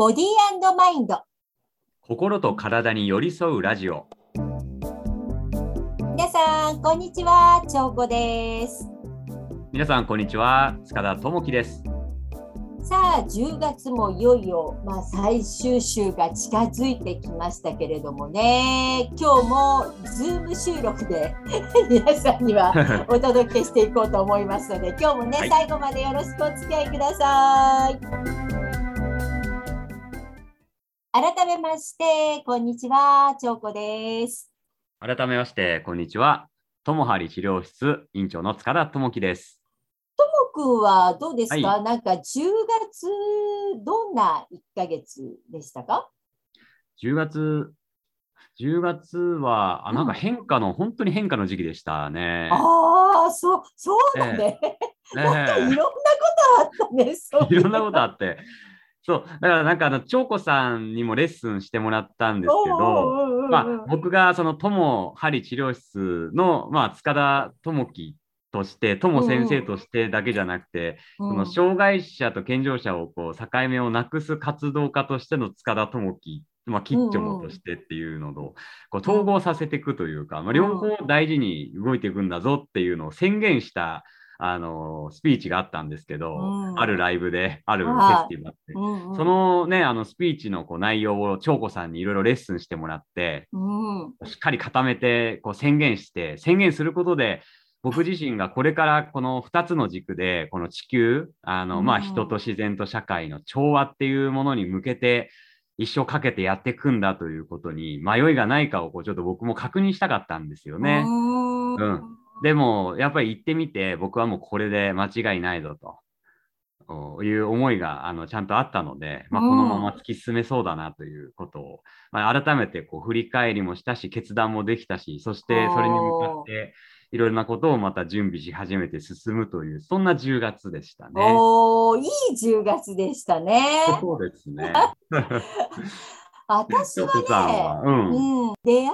ボディーマインド。心と体に寄り添うラジオ。皆さん、こんにちは。長子です。皆さん、こんにちは。塚田智樹です。さあ、10月もいよいよ、まあ、最終週が近づいてきましたけれどもね、今日もズーム収録で 皆さんには お届けしていこうと思いますので、今日もね、はい最後までよろしくお付き合いください。改めまして、こんにちは。長子です。改めまして、こんにちは。友張治療室院長の塚田智樹です。ともくんはどうですか、はなんか10月、どんな1ヶ月でしたか？10月、10月は、あうんなんか変化の、本当に変化の時期でしたね。ああ、そう、そうだね。なんかいろんなことあったね。いろんなことあって。そう、だからなんかあの、長子さんにもレッスンしてもらったんですけど、どまあ、僕がその友針治療室の、まあ、塚田智樹として、友先生としてだけじゃなくて、その障害者と健常者をこう境目をなくす活動家としての塚田智樹、まあ、キッチョモとしてっていうのと、こう統合させていくというか、まあ、両方大事に動いていくんだぞっていうのを宣言した、あのスピーチがあったんですけど、うん。あるライブで、あるフェはいスティバルで。うんうん。そのね、あのスピーチのこう内容を長子さんにいろいろレッスンしてもらって、うん。しっかり固めてこう宣言して、宣言することで、僕自身がこれからこの2つの軸で、この地球、あのまあ、うん人と自然と社会の調和っていうものに向けて、一生かけてやっていくんだということに迷いがないかをこうちょっと僕も確認したかったんですよね。うん。うんでも、やっぱり行ってみて、僕はもうこれで間違いないぞと。おいう思いがあのちゃんとあったので、まあ、うんこのまま突き進めそうだなということを、まあ、改めてこう振り返りもしたし、決断もできたし、そしてそれに向かっていろいろなことをまた準備し始めて進むという、そんな10月でしたね。おーいい10月でしたね。そうですね。私はちょっとさんはうんうん、出会いっ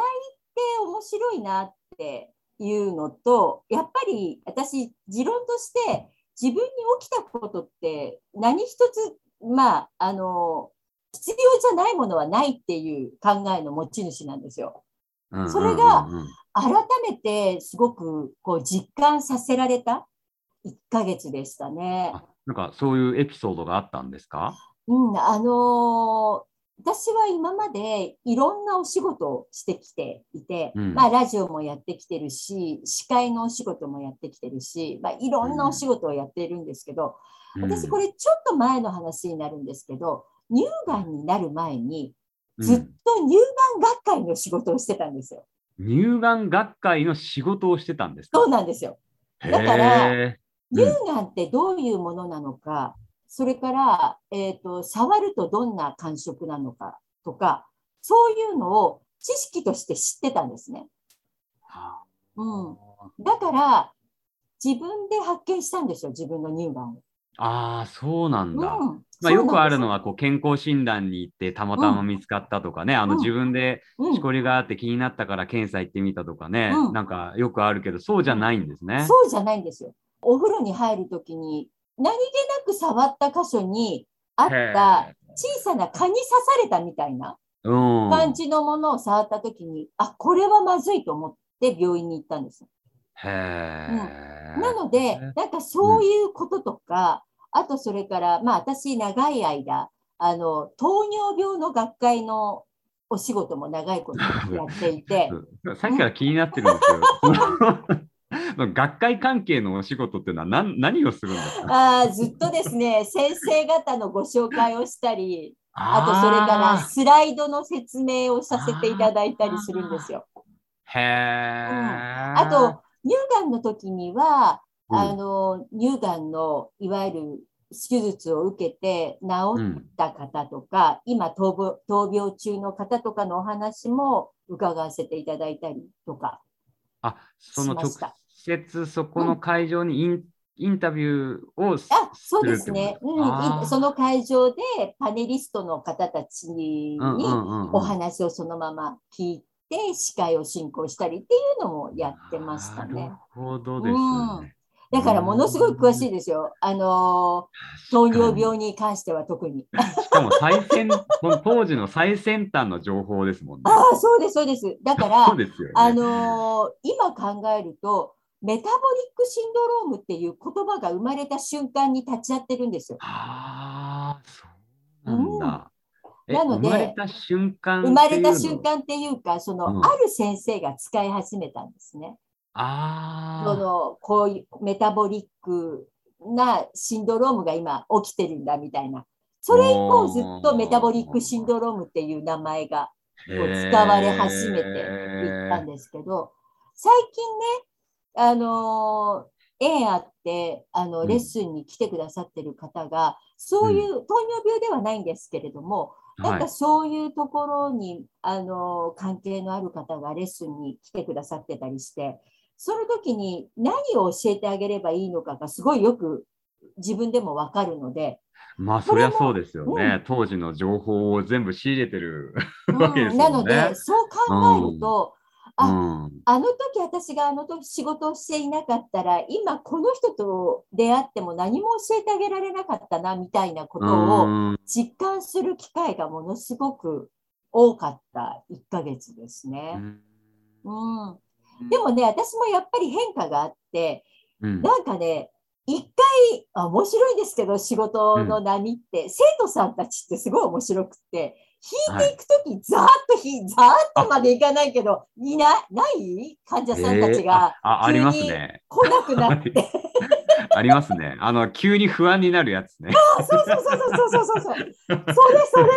て面白いなっていうのとやっぱり私持論として自分に起きたことって何一つまああの必要じゃないものはないっていう考えの持ち主なんですよ。うんそれが改めてすごくこう実感させられた1ヶ月でしたね。あなんかそういうエピソードがあったんですか？うん、あのー私は今までいろんなお仕事をしてきていて、うん。まあラジオもやってきてるし、司会のお仕事もやってきてるし、まあいろんなお仕事をやっているんですけど、私これ、れちょっと前の話になるんですけど、乳がんになる前にずっと乳がん学会の仕事をしてたんですよ。うん乳がん学会の仕事をしてたんですか？そうなんですよ。だからへ乳がんってどういうものなのか、それから、えー、と触るとどんな感触なのかとか、そういうのを知識として知ってたんですね。ーうん、だから、自分で発見したんですよ、自分の乳がんを。ああ、そうなんだ。うんまあ、よくあるのは、はこう健康診断に行ってたまたま見つかったとかね、あのうん自分でうんしこりがあって気になったから検査行ってみたとかね、うんなんかよくあるけどそうじゃないんですね。そうじゃないんですよ。お風呂に入るときに、何気なく触った箇所にあった小さな蚊に刺されたみたいなうん。感じのものを触ったときに、あ、これはまずいと思って病院に行ったんですよ。へえ。なので、なんかそういうこととか、あとそれから、まあ私長い間、あの、糖尿病の学会のお仕事も長いことやっていて、うんさっきから気になってるんですよ。学会関係のお仕事っていうのは何何をするんですか？あーずっとですね、先生方のご紹介をしたり、あとそれからあスライドの説明をさせていただいたりするんですよ。ー。へえ、あと、乳がんの時には、うん。あの、乳がんのいわゆる手術を受けて治った方とか、今闘病闘病中の方とかのお話も伺わせていただいたりとか。あその直接そこの会場にイン,、インタビューをすあそうですね、うん、その会場でパネリストの方たちにうんうんうんうんお話をそのまま聞いて司会を進行したりっていうのもやってましたね。なるほどですね。だからものすごい詳しいですよ。あのー、糖尿病に関しては特に。しかも最先、この当時の最先端の情報ですもんね。ああ、そうです、そうです。だから、ね、あのー、今考えると、メタボリックシンドロームっていう言葉が生まれた瞬間に立ち会ってるんですよ。ああ、そうなんだ。うん、なので、生まれた瞬間生まれた瞬間っていうか、その、うん、ある先生が使い始めたんですね。あそのこういうメタボリックなシンドロームが今起きてるんだみたいな。それ以降ずっとメタボリックシンドロームっていう名前が使われ始めていったんですけど、最近ね、あの縁あってあのレッスンに来てくださってる方が、そういう、糖尿病ではないんですけれども、なんかそういうところに、あの関係のある方がレッスンに来てくださってたりして、その時に何を教えてあげればいいのかがすごいよく自分でもわかるので。まあそりゃそうですよね、うん、当時の情報を全部仕入れてるわけですよね、なのでそう考えると、うん、ああの時私があの時仕事をしていなかったら今この人と出会っても何も教えてあげられなかったなみたいなことを実感する機会がものすごく多かった1ヶ月ですね。うん、うん。でもね、私もやっぱり変化があって、うん、なんかね、一回、面白いですけど、仕事の波って、うん、生徒さんたちってすごい面白くて、引いていく時き、ざーっと引、ざーっとまでいかないけど、いない、ない？患者さんたちが、ありますね。来なくなって。ありますね。あの、急に不安になるやつね。あそうそうそうそうそうそうそう。それそれ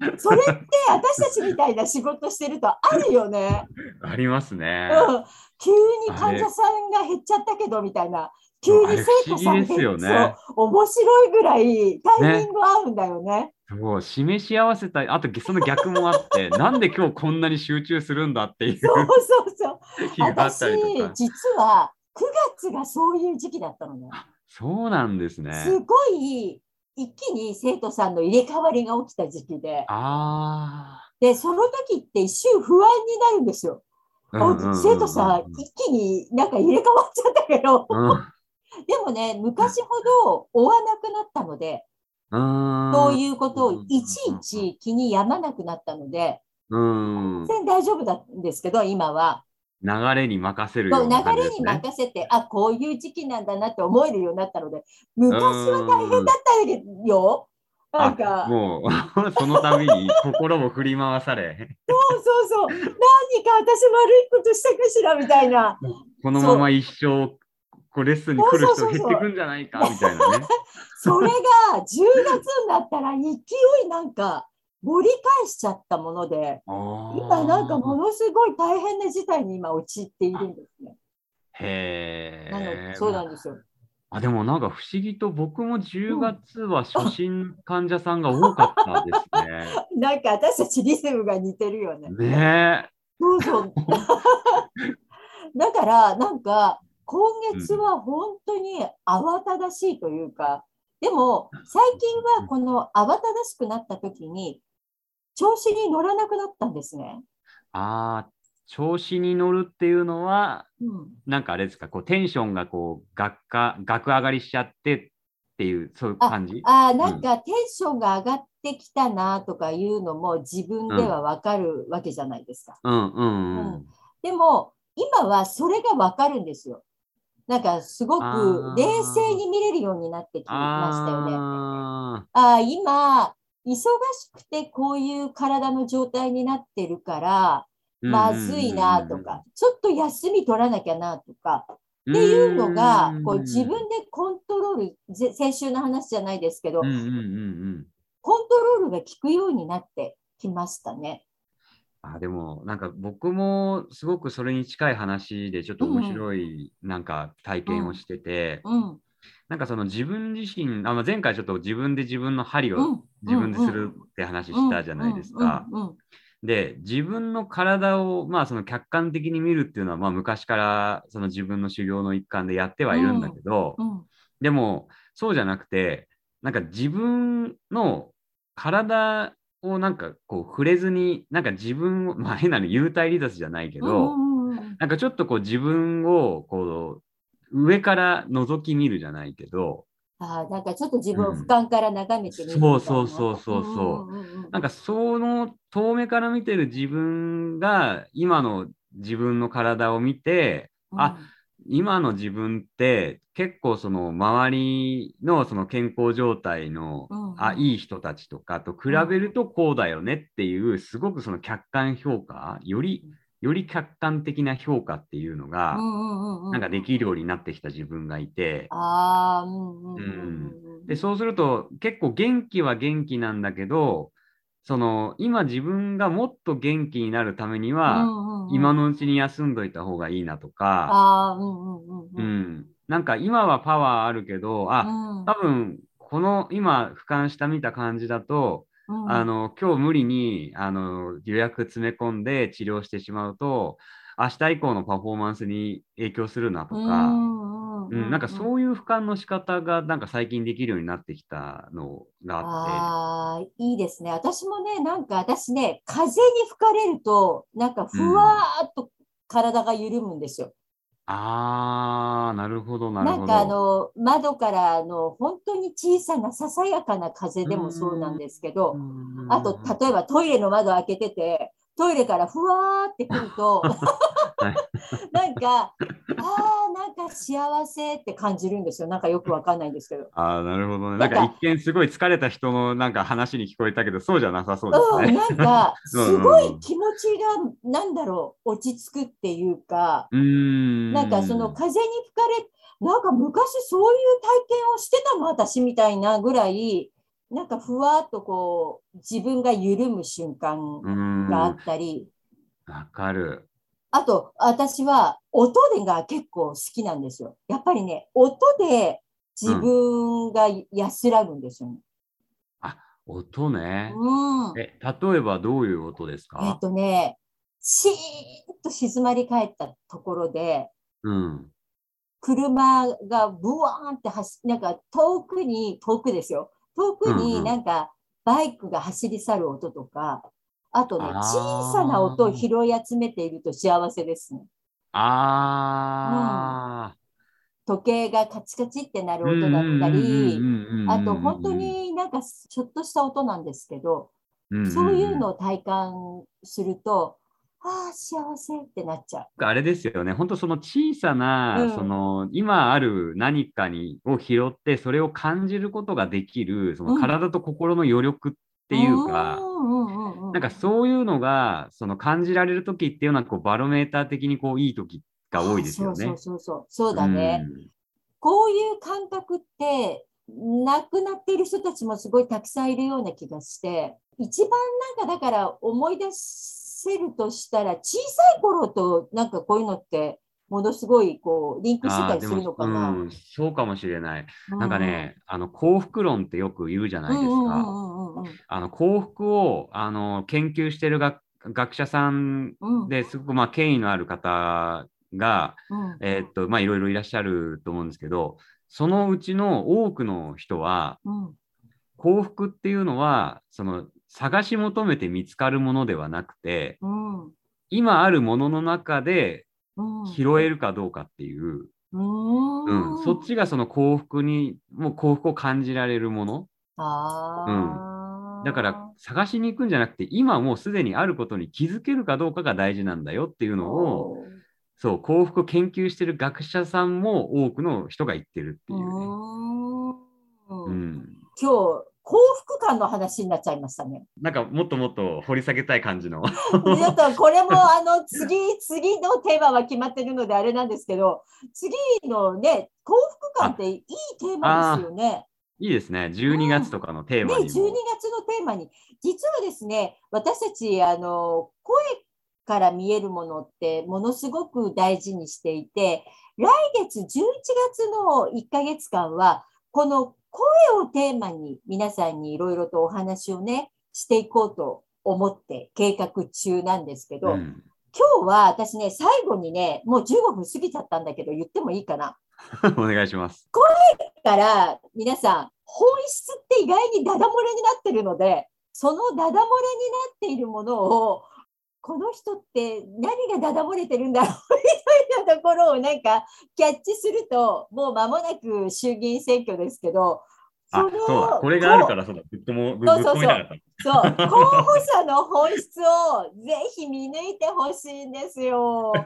それ。それって私たちみたいな仕事してるとあるよね。ありますね。うん。急に患者さんが減っちゃったけどみたいな。急に生徒さん減っね、面白いぐらいタイミング合うんだよね。そう示し合わせたあとその逆もあって なんで今日こんなに集中するんだっていうそうそうそう私実は9月がそういう時期だったのね。そうなんですね。すごい一気に生徒さんの入れ替わりが起きた時期で。あで、その時って一瞬不安になるんですよ。生徒さん、一気になんか入れ替わっちゃったけど。うん、でもね、昔ほど追わなくなったので、そういうことをいちいち気に病まなくなったので、全然大丈夫なんですけど、今は。流れに任せるような、ね、流れに任せて、あ、こういう時期なんだなって思えるようになったので、昔は大変だったよ。なんか。もう そのために心も振り回され。そうそうそう。何か私悪いことしたかしらみたいな。このまま一生こうレッスンに来る人減ってくんじゃないかみたいなね それが10月になったら勢いなんか盛り返しちゃったもので、今なんかものすごい大変な事態に今陥っているんですね。へえ。そうなんですよ。あでもなんか不思議と僕も10月は初診患者さんが多かったですね。うん、なんか私たちリズムが似てるよね。ねそうそう。だからなんか今月は本当に慌ただしいというか、でも最近はこの慌ただしくなった時に調子に乗らなくなったんですね。ああ、調子に乗るっていうのは、うん、なんかあれですか、こうテンションがこう学科、学上がりしちゃってっていう、そういう感じ？ああ、なんかテンションが上がってきたなとかいうのも自分ではわかるわけじゃないですか。うんうん、うん、でも、今はそれがわかるんですよ。なんかすごく冷静に見れるようになってきましたよね。ああ今、忙しくてこういう体の状態になってるから、まずいなとか、ちょっと休み取らなきゃなとか、っていうのが、こう自分でコントロール、先週の話じゃないですけど、コントロールが効くようになってきましたね。あでもなんか僕もすごくそれに近い話でちょっと面白いなんか体験をしてて、うん。うん、なんかその自分自身あ前回ちょっと自分で自分の針を自分でするって話したじゃないですか。で自分の体をまあその客観的に見るっていうのはまあ昔からその自分の修行の一環でやってはいるんだけど、でもそうじゃなくてなんか自分の体をなんかこう触れずになんか自分をまあ変なの幽体離脱じゃないけど、なんかちょっとこう自分をこう上から覗き見るじゃないけど、ああ、なんかちょっと自分を俯瞰から眺めてみるみたいな。そうそうそうそうそうんう。んうんうん。なんかその遠目から見てる自分が今の自分の体を見て、あ、今の自分って結構その周りのその健康状態の、あいい人たちとかと比べるとこうだよねっていうすごくその客観評価よりより客観的な評価っていうのうがなんかできるようになってきた自分がいて。でそうすると結構元気は元気なんだけどその今自分がもっと元気になるためには、うんうんうん。今のうちに休んどいた方がいいなとか、うんうんうん。ううん。ん、なんか今はパワーあるけど、あ、うん。多分この今俯瞰した見た感じだと、うん。あの今日無理にあの予約詰め込んで治療してしまうと、明日以降のパフォーマンスに影響するなとか、うんうん、なんかうそういう俯瞰の仕方がなんか最近できるようになってきたのがあって、ああ、いいですね。私もね、なんか私ね、風に吹かれると、なんかふわーっと体が緩むんですよ。あー、なるほど、なるほど。なんかあの窓からあの本当に小さなささやかな風でもそうなんですけど、うんあと例えばトイレの窓開けてて、トイレからふわーってくると、なんか、ああ、なんか幸せって感じるんですよ。なんかよくわかんないんですけど。ああ、なるほどね。なんかか一見すごい疲れた人のなんか話に聞こえたけど、そうじゃなさそううん、ですね。なんか、うんすごい気持ちが、なんだろう、落ち着くっていうか、うーん。なんかその風に吹かれ、なんか昔そういう体験をしてたの、私みたいなぐらい、なんかふわっとこう、自分が緩む瞬間。があわったり、かる。あと、私は音でが結構好きなんですよ。やっぱりね、音で自分が安らぐんですよね。音ね。うん。え、例えばどういう音ですえっかとね、シーンと静まり返ったところで、うん。車がブワーンって走なんか遠くに、遠くですよ。遠くうんうんになんかバイクが走り去る音とか、あとね、小さな音を拾い集めていると幸せですね。あ時計がカチカチってなるー。音だったり、ああと本当、になんかちょっとした音なんですけど、そういうのを体感すると、ああ、幸せってなっちゃう。あれですよね、本当その小さな、うんその今ある何かにを拾って、それを感じることができる、そのうん体と心の余力っていうか、うんうんうんうんなんかそういうのがその感じられる時っていうのはこうバロメーター的にこういい時が多いですよね。そうそうそうそう。だね。こういう感覚って、亡くなっている人たちもすごいたくさんいるような気がして、一番なんかだから思い出せるとしたら、小さい頃となんかこういうのって、ものすごいこうリンクしてたりするのかな。うん、そうかもしれない。うなんかね、あの幸福論ってよく言うじゃないですか。あの幸福をあの研究してる学学者さんうんですごくまあ権威のある方が、うんえーっとまあいろいろいらっしゃると思うんですけど、そのうちの多くの人はうん幸福っていうのはその探し求めて見つかるものではなくて、うん今あるものの中でうん拾えるかどうかっていう、うん。うん、そっちがその幸福にもう幸福を感じられるもの。あー。だから探しに行くんじゃなくて、今もうすでにあることに気づけるかどうかが大事なんだよっていうのを、そう、幸福を研究してる学者さんも多くの人が言ってるっていうね。うん。今日幸福感の話になっちゃいましたね。なんかもっともっと掘り下げたい感じの。ちょっとこれもあの次次のテーマは決まってるのであれなんですけど次のね幸福感っていいテーマですよね。いいですね。12月とかのテーね12マにも。月のテーマに実はですね私たちあの声から見えるものってものすごく大事にしていて来月11月の1ヶ月間はこの声をテーマに皆さんにいろいろとお話をねしていこうと思って計画中なんですけど、うん今日は私ね最後にねもう15分過ぎちゃったんだけど言ってもいいかな？お願いします。だから皆さん本質って意外にダダ漏れになってるのでそのダダ漏れになっているものをこの人って何がだだ漏れてるんだろう？みたいなところをなんかキャッチするともう間もなく衆議院選挙ですけどあそうだ。これがあるからそうだ。ぶっともぶっ込めなか。ったそう。候補者の本質をぜひ見抜いてほしいんですよ。ど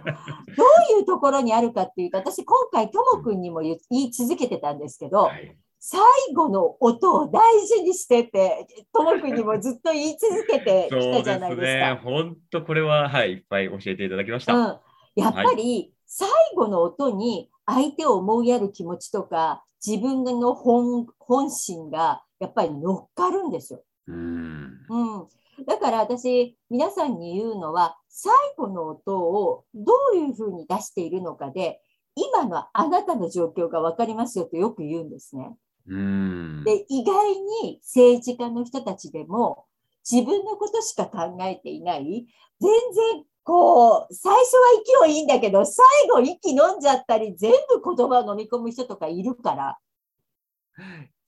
ういうところにあるかっていうと私今回ともくんにも言い続けてたんですけど、はい最後の音を大事にしてて、ともくんにもずっと言い続けてきたじゃないですか。本当、ね、これは、はい、いっぱい教えていただきました。うん、やっぱり、最後の音に相手を思いやる気持ちとか、自分の本本心がやっぱり乗っかるんですよ。うん、うんだから私、皆さんに言うのは、最後の音をどういうふうに出しているのかで、今のあなたの状況が分かりますよとよく言うんですね。で意外に政治家の人たちでも自分のことしか考えていない全然こう最初は息をいいんだけど最後息飲んじゃったり全部言葉を飲み込む人とかいるから。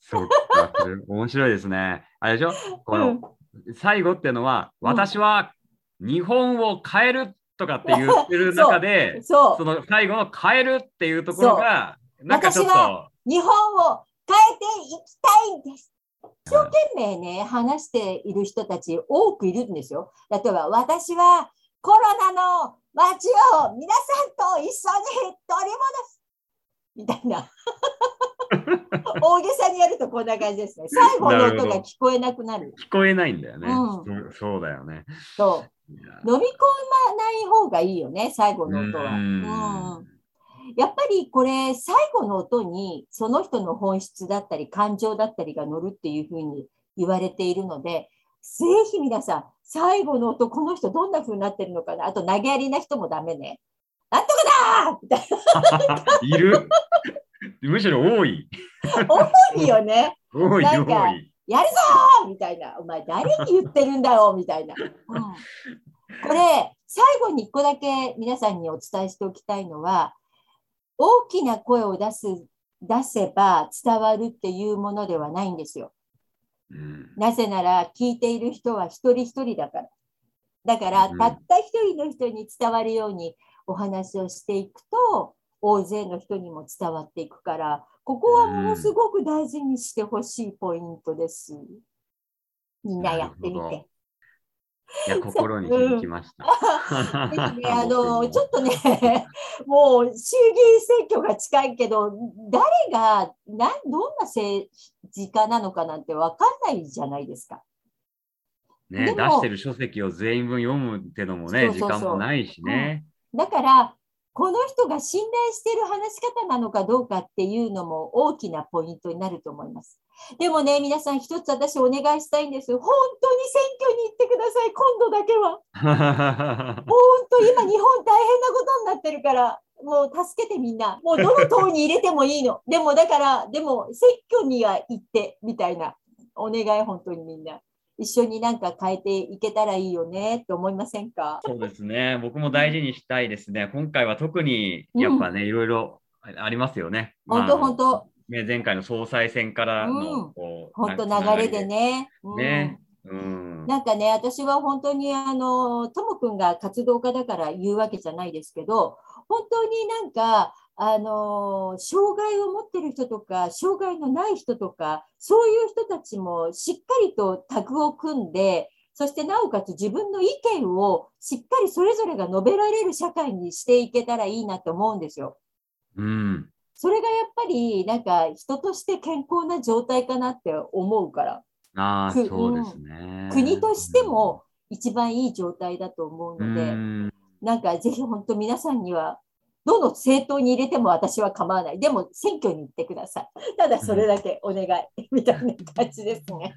そうか、面白いですね。あれでしょ？この、うん、最後っていうのは、うん、私は日本を変えるとかって言ってる中で、その最後の変えるっていうところが、なんかちょっと。日本を変えていきたいんです。一生懸命ね、話している人たち多くいるんですよ。例えば、私はコロナの街を皆さんと一緒に取り戻すみたいな。大げさにやるとこんな感じですね。最後の音が聞こえなくなる。聞こえないんだよね。うん、そうだよね。そう。飲み込まない方がいいよね、最後の音は。うんやっぱりこれ最後の音にその人の本質だったり感情だったりが乗るっていうふうに言われているのでぜひ皆さん最後の音この人どんな風になってるのかな？あと投げやりな人もダメね。なんとかだみたいな。いるむしろ多い。多いよね。多いなんかやるぞみたいな。お前誰に言ってるんだよみたいな。うん、これ最後に1個だけ皆さんにお伝えしておきたいのは大きな声を出す出せば伝わるっていうものではないんですよ。うん、なぜなら聞いている人は一人一人だから。だから、たった一人の人に伝わるようにお話をしていくと大勢の人にも伝わっていくからここはものすごく大事にしてほしいポイントです。みんなやってみて。いや、心に響きました。ね、あの、ちょっとね、もう衆議院選挙が近いけど、誰がなどんな政治家なのかなんて分かんないじゃないですか。ね、出してる書籍を全員分読むってのもね、時間もないしね。うん、だから、この人が信頼してる話し方なのかどうかっていうのも大きなポイントになると思います。でもね、皆さん一つ私お願いしたいんです。本当に選挙に行ってください、今度だけは。本当、今日本大変なことになってるから、もう助けてみんな。もうどの党に入れてもいいの。でもだから、でも選挙には行ってみたいな。お願い、本当にみんな。一緒になんか変えていけたらいいよねって思いませんか？そうですね。僕も大事にしたいですね。今回は特にやっぱね、うん、いろいろありますよね。本当、本当。ね、前回の総裁選からの、こう本当流れで。ね。ね、うん、なんかね、私は本当にあの、ともくんが活動家だから言うわけじゃないですけど、本当になんか、あの障害を持ってる人とか障害のない人とかそういう人たちもしっかりとタグを組んでそしてなおかつ自分の意見をしっかりそれぞれが述べられる社会にしていけたらいいなと思うんですよ。うん、それがやっぱりなんか人として健康な状態かなって思うから。あそうですね、うん、国としても一番いい状態だと思うので、うん、なんかぜひ本当皆さんにはどの政党に入れても私は構わない。でも選挙に行ってください。ただそれだけお願い、みたいな感じですね。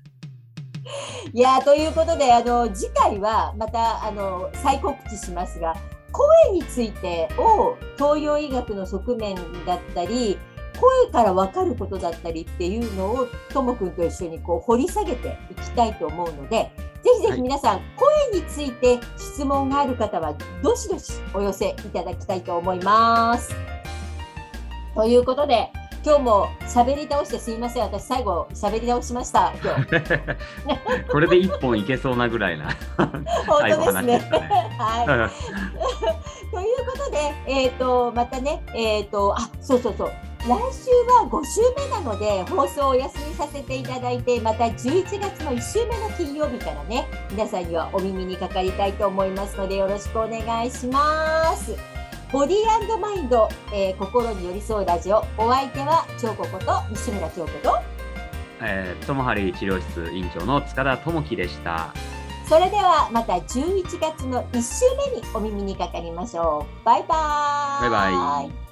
いやということであの次回はまたあの再告知しますが声についてを東洋医学の側面だったり声から分かることだったりっていうのをともくんと一緒にこう掘り下げていきたいと思うのでぜひぜひ皆さん、はい、声について質問がある方はどしどしお寄せいただきたいと思います。ということで今日も喋り倒してすいません。私最後喋り倒しました。今日。これで一本いけそうなぐらいな 本当ですね。ね。はい。ということで、えっ、と、またね、えっ、と、あ、そうそうそう。来週は5週目なので放送をお休みさせていただいてまた11月の1週目の金曜日からね皆さんにはお耳にかかりたいと思いますのでよろしくお願いします。ボディーマインド、えー心に寄り添うラジオお相手は彫子こと西村京子とえー、友張治療室院長の塚田智樹でした。それではまた11月の1週目にお耳にかかりましょう。バイバーイ。バイバイ